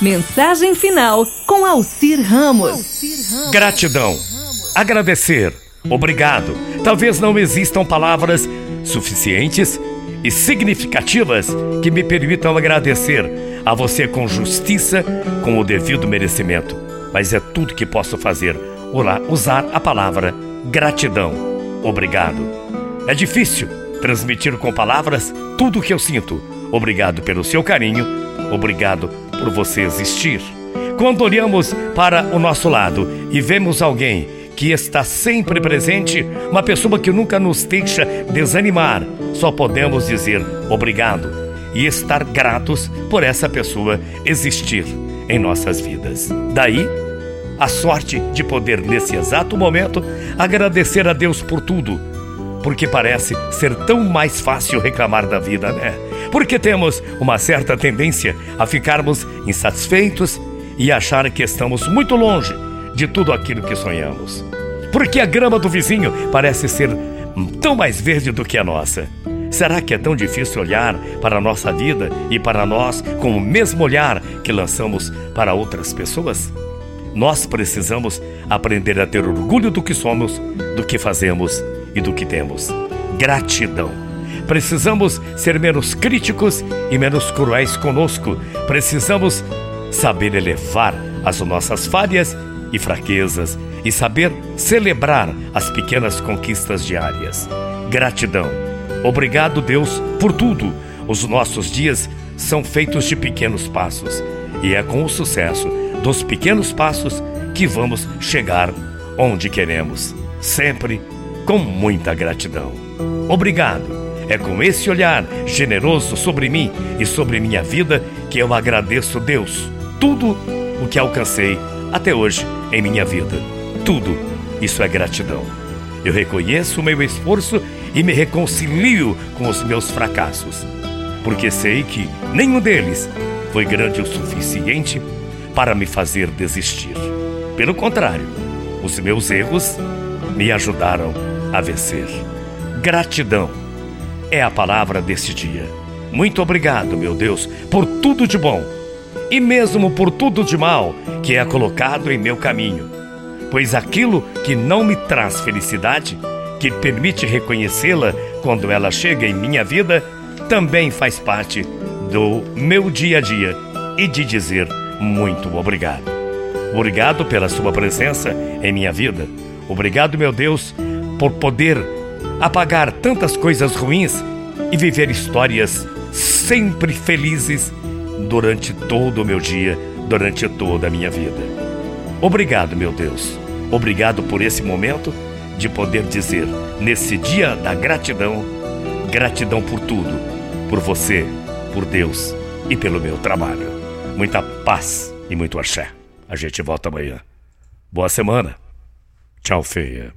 Mensagem final com Alcir Ramos. Gratidão. Agradecer. Obrigado. Talvez não existam palavras suficientes e significativas que me permitam agradecer a você com justiça, com o devido merecimento. Mas é tudo que posso fazer. Usar a palavra gratidão. Obrigado. É difícil transmitir com palavras tudo o que eu sinto. Obrigado pelo seu carinho. Obrigado por você existir. Quando olhamos para o nosso lado e vemos alguém que está sempre presente, uma pessoa que nunca nos deixa desanimar, só podemos dizer obrigado e estar gratos por essa pessoa existir em nossas vidas. Daí, a sorte de poder, nesse exato momento, agradecer a Deus por tudo, porque parece ser tão mais fácil reclamar da vida, né? Porque temos uma certa tendência a ficarmos insatisfeitos e achar que estamos muito longe de tudo aquilo que sonhamos. Porque a grama do vizinho parece ser tão mais verde do que a nossa. Será que é tão difícil olhar para a nossa vida e para nós com o mesmo olhar que lançamos para outras pessoas? Nós precisamos aprender a ter orgulho do que somos, do que fazemos e do que temos. Gratidão. Precisamos ser menos críticos e menos cruéis conosco. Precisamos saber elevar as nossas falhas e fraquezas e saber celebrar as pequenas conquistas diárias. Gratidão. Obrigado, Deus, por tudo. Os nossos dias são feitos de pequenos passos e é com o sucesso dos pequenos passos que vamos chegar onde queremos. Sempre com muita gratidão. Obrigado. É com esse olhar generoso sobre mim e sobre minha vida que eu agradeço Deus tudo o que alcancei até hoje em minha vida. Tudo isso é gratidão. Eu reconheço o meu esforço e me reconcilio com os meus fracassos, porque sei que nenhum deles foi grande o suficiente para me fazer desistir. Pelo contrário, os meus erros me ajudaram a vencer. Gratidão é a palavra desse dia. Muito obrigado, meu Deus, por tudo de bom e mesmo por tudo de mal que é colocado em meu caminho. Pois aquilo que não me traz felicidade, que permite reconhecê-la quando ela chega em minha vida, também faz parte do meu dia a dia e de dizer muito obrigado. Obrigado pela sua presença em minha vida. Obrigado, meu Deus, por poder apagar tantas coisas ruins e viver histórias sempre felizes durante todo o meu dia, durante toda a minha vida. Obrigado, meu Deus. Obrigado por esse momento de poder dizer, nesse dia da gratidão, gratidão por tudo, por você, por Deus e pelo meu trabalho. Muita paz e muito axé. A gente volta amanhã. Boa semana. Tchau, feia.